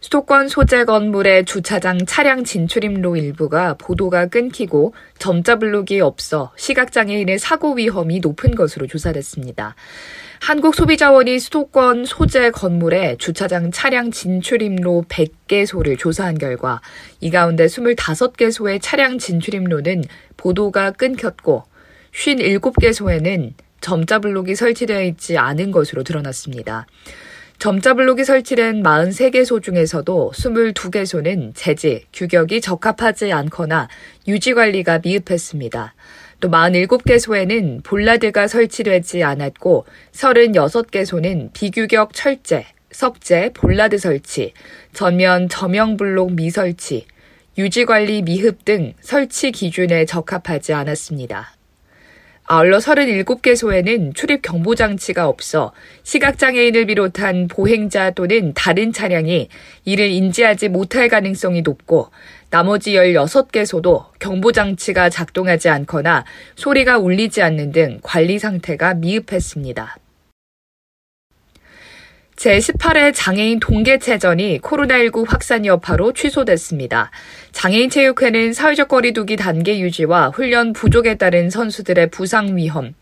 수도권 소재 건물의 주차장 차량 진출입로 일부가 보도가 끊기고 점자 블록이 없어 시각장애인의 사고 위험이 높은 것으로 조사됐습니다. 한국소비자원이 수도권 소재 건물에 주차장 차량 진출입로 100개소를 조사한 결과 이 가운데 25개소의 차량 진출입로는 보도가 끊겼고 57개소에는 점자 블록이 설치되어 있지 않은 것으로 드러났습니다. 점자 블록이 설치된 43개소 중에서도 22개소는 재지, 규격이 적합하지 않거나 유지 관리가 미흡했습니다. 또 47개소에는 볼라드가 설치되지 않았고 36개소는 비규격 철제, 석재, 볼라드 설치, 전면 저명 블록 미설치, 유지 관리 미흡 등 설치 기준에 적합하지 않았습니다. 아울러 37개 소에는 출입 경보 장치가 없어 시각장애인을 비롯한 보행자 또는 다른 차량이 이를 인지하지 못할 가능성이 높고 나머지 16개 소도 경보 장치가 작동하지 않거나 소리가 울리지 않는 등 관리 상태가 미흡했습니다. 제18회 장애인 동계체전이 코로나19 확산 여파로 취소됐습니다. 장애인 체육회는 사회적 거리두기 단계 유지와 훈련 부족에 따른 선수들의 부상 위험,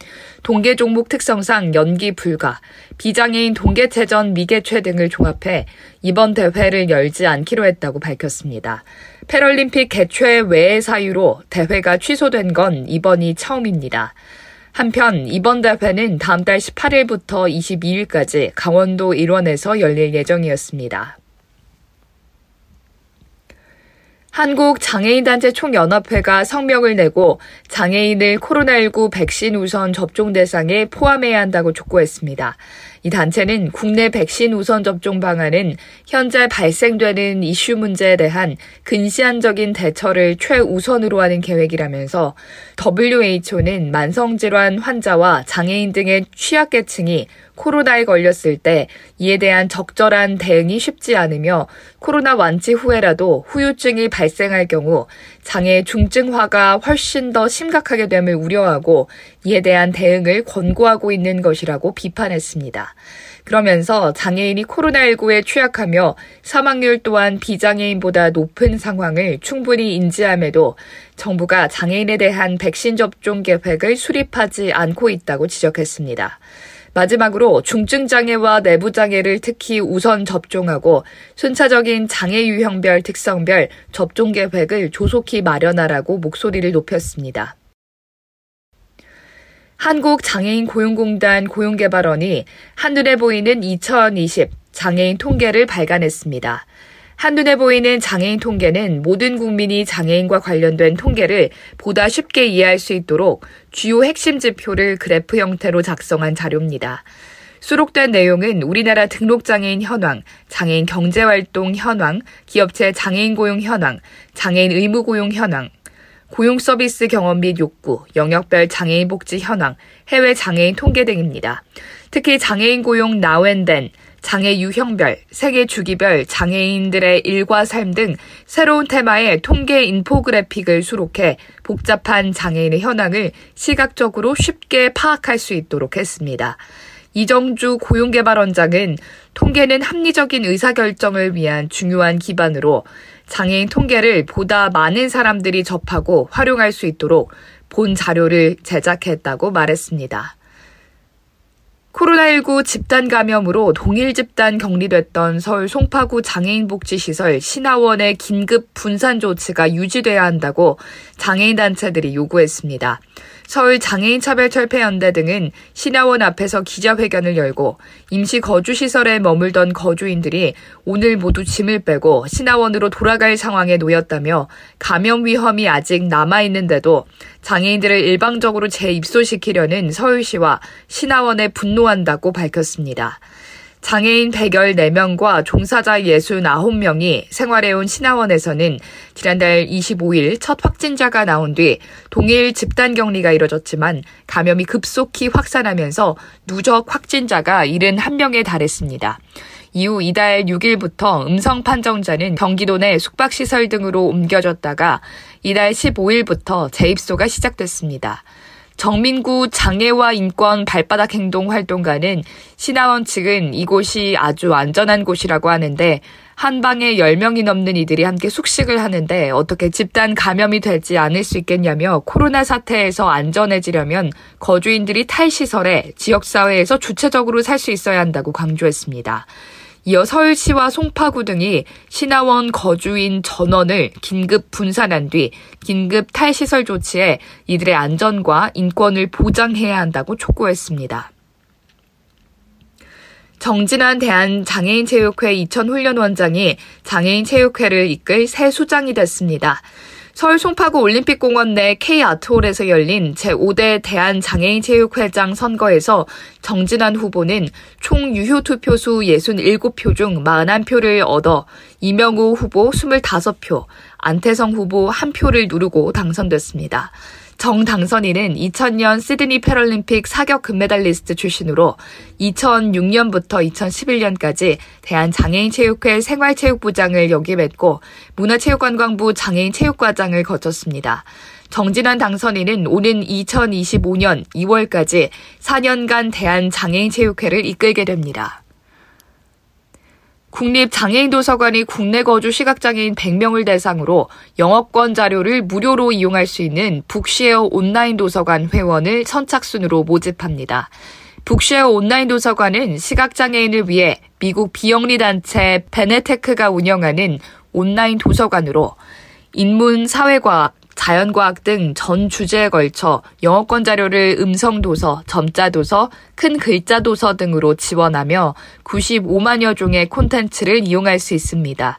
동계 종목 특성상 연기 불가, 비장애인 동계체전 미개최 등을 종합해 이번 대회를 열지 않기로 했다고 밝혔습니다. 패럴림픽 개최 외의 사유로 대회가 취소된 건 이번이 처음입니다. 한편 이번 대회는 다음 달 18일부터 22일까지 강원도 일원에서 열릴 예정이었습니다. 한국장애인단체 총연합회가 성명을 내고 장애인을 코로나19 백신 우선 접종 대상에 포함해야 한다고 촉구했습니다. 이 단체는 국내 백신 우선 접종 방안은 현재 발생되는 이슈 문제에 대한 근시안적인 대처를 최우선으로 하는 계획이라면서 WHO는 만성질환 환자와 장애인 등의 취약계층이 코로나에 걸렸을 때 이에 대한 적절한 대응이 쉽지 않으며 코로나 완치 후에라도 후유증이 발생할 경우 장애 중증화가 훨씬 더 심각하게 됨을 우려하고 이에 대한 대응을 권고하고 있는 것이라고 비판했습니다. 그러면서 장애인이 코로나19에 취약하며 사망률 또한 비장애인보다 높은 상황을 충분히 인지함에도 정부가 장애인에 대한 백신 접종 계획을 수립하지 않고 있다고 지적했습니다. 마지막으로 중증장애와 내부장애를 특히 우선 접종하고 순차적인 장애 유형별 특성별 접종 계획을 조속히 마련하라고 목소리를 높였습니다. 한국장애인 고용공단 고용개발원이 한눈에 보이는 2020 장애인 통계를 발간했습니다. 한눈에 보이는 장애인 통계는 모든 국민이 장애인과 관련된 통계를 보다 쉽게 이해할 수 있도록 주요 핵심 지표를 그래프 형태로 작성한 자료입니다. 수록된 내용은 우리나라 등록장애인 현황, 장애인 경제활동 현황, 기업체 장애인 고용 현황, 장애인 의무 고용 현황, 고용 서비스 경험 및 욕구, 영역별 장애인 복지 현황, 해외 장애인 통계 등입니다. 특히 장애인 고용 나웬덴, 장애 유형별, 세계 주기별 장애인들의 일과 삶 등 새로운 테마의 통계 인포그래픽을 수록해 복잡한 장애인의 현황을 시각적으로 쉽게 파악할 수 있도록 했습니다. 이정주 고용개발원장은 통계는 합리적인 의사결정을 위한 중요한 기반으로 장애인 통계를 보다 많은 사람들이 접하고 활용할 수 있도록 본 자료를 제작했다고 말했습니다. 코로나19 집단 감염으로 동일 집단 격리됐던 서울 송파구 장애인복지시설 신화원의 긴급 분산 조치가 유지돼야 한다고 장애인 단체들이 요구했습니다. 서울 장애인 차별 철폐 연대 등은 신화원 앞에서 기자회견을 열고 임시 거주 시설에 머물던 거주인들이 오늘 모두 짐을 빼고 신화원으로 돌아갈 상황에 놓였다며 감염 위험이 아직 남아 있는데도 장애인들을 일방적으로 재입소시키려는 서울시와 신화원에 분노한다고 밝혔습니다. 장애인 114명과 종사자 69명이 생활해온 신화원에서는 지난달 25일 첫 확진자가 나온 뒤 동일 집단 격리가 이뤄졌지만 감염이 급속히 확산하면서 누적 확진자가 71명에 달했습니다. 이후 이달 6일부터 음성 판정자는 경기도 내 숙박시설 등으로 옮겨졌다가 이달 15일부터 재입소가 시작됐습니다. 정민구 장애와 인권 발바닥 행동 활동가는 신하원 측은 이곳이 아주 안전한 곳이라고 하는데 한 방에 10명이 넘는 이들이 함께 숙식을 하는데 어떻게 집단 감염이 되지 않을 수 있겠냐며 코로나 사태에서 안전해지려면 거주인들이 탈시설에 지역사회에서 주체적으로 살 수 있어야 한다고 강조했습니다. 이어 서울시와 송파구 등이 신하원 거주인 전원을 긴급 분산한 뒤 긴급 탈시설 조치에 이들의 안전과 인권을 보장해야 한다고 촉구했습니다. 정진환 대한장애인체육회 이천 훈련원장이 장애인체육회를 이끌 새 수장이 됐습니다. 서울 송파구 올림픽공원 내 K아트홀에서 열린 제5대 대한장애인체육회장 선거에서 정진환 후보는 총 유효 투표수 67표 중 41표를 얻어 이명우 후보 25표, 안태성 후보 1표를 누르고 당선됐습니다. 정 당선인은 2000년 시드니 패럴림픽 사격 금메달리스트 출신으로 2006년부터 2011년까지 대한장애인체육회 생활체육부장을 역임했고 문화체육관광부 장애인체육과장을 거쳤습니다. 정진환 당선인은 오는 2025년 2월까지 4년간 대한장애인체육회를 이끌게 됩니다. 국립장애인도서관이 국내 거주 시각장애인 100명을 대상으로 영업권 자료를 무료로 이용할 수 있는 북쉐어 온라인 도서관 회원을 선착순으로 모집합니다. 북쉐어 온라인 도서관은 시각장애인을 위해 미국 비영리 단체 베네테크가 운영하는 온라인 도서관으로 인문, 사회과학, 자연과학 등 전 주제에 걸쳐 영어권 자료를 음성도서, 점자도서, 큰 글자도서 등으로 지원하며 95만여 종의 콘텐츠를 이용할 수 있습니다.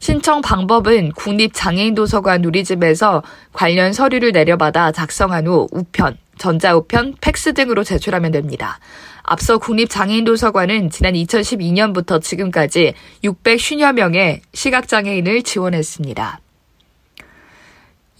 신청 방법은 국립장애인도서관 누리집에서 관련 서류를 내려받아 작성한 후 우편, 전자우편, 팩스 등으로 제출하면 됩니다. 앞서 국립장애인도서관은 지난 2012년부터 지금까지 650여 명의 시각장애인을 지원했습니다.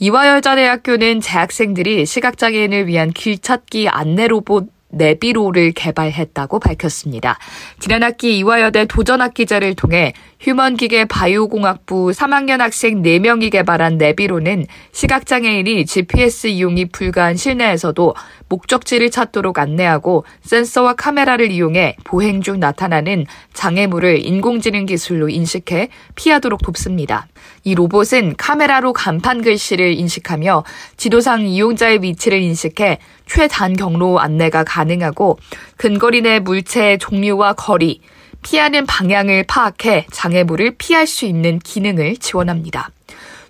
이화여자대학교는 재학생들이 시각장애인을 위한 길찾기 안내 로봇 네비로를 개발했다고 밝혔습니다. 지난 학기 이화여대 도전학기제를 통해 휴먼기계 바이오공학부 3학년 학생 4명이 개발한 네비로는 시각장애인이 GPS 이용이 불가한 실내에서도 목적지를 찾도록 안내하고 센서와 카메라를 이용해 보행 중 나타나는 장애물을 인공지능 기술로 인식해 피하도록 돕습니다. 이 로봇은 카메라로 간판 글씨를 인식하며 지도상 이용자의 위치를 인식해 최단 경로 안내가 가능하고 근거리 내 물체의 종류와 거리, 피하는 방향을 파악해 장애물을 피할 수 있는 기능을 지원합니다.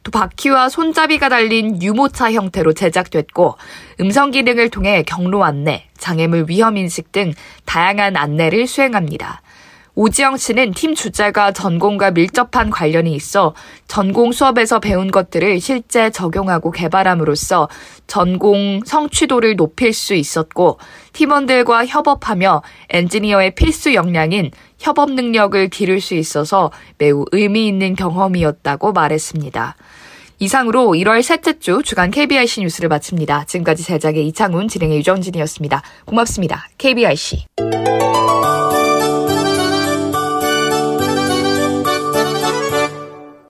또 바퀴와 손잡이가 달린 유모차 형태로 제작됐고 음성 기능을 통해 경로 안내, 장애물 위험 인식 등 다양한 안내를 수행합니다. 오지영 씨는 팀 주자가 전공과 밀접한 관련이 있어 전공 수업에서 배운 것들을 실제 적용하고 개발함으로써 전공 성취도를 높일 수 있었고 팀원들과 협업하며 엔지니어의 필수 역량인 협업 능력을 기를 수 있어서 매우 의미 있는 경험이었다고 말했습니다. 이상으로 1월 셋째 주 주간 KBIC 뉴스를 마칩니다. 지금까지 제작의 이창훈, 진행의 유정진이었습니다. 고맙습니다. KBIC.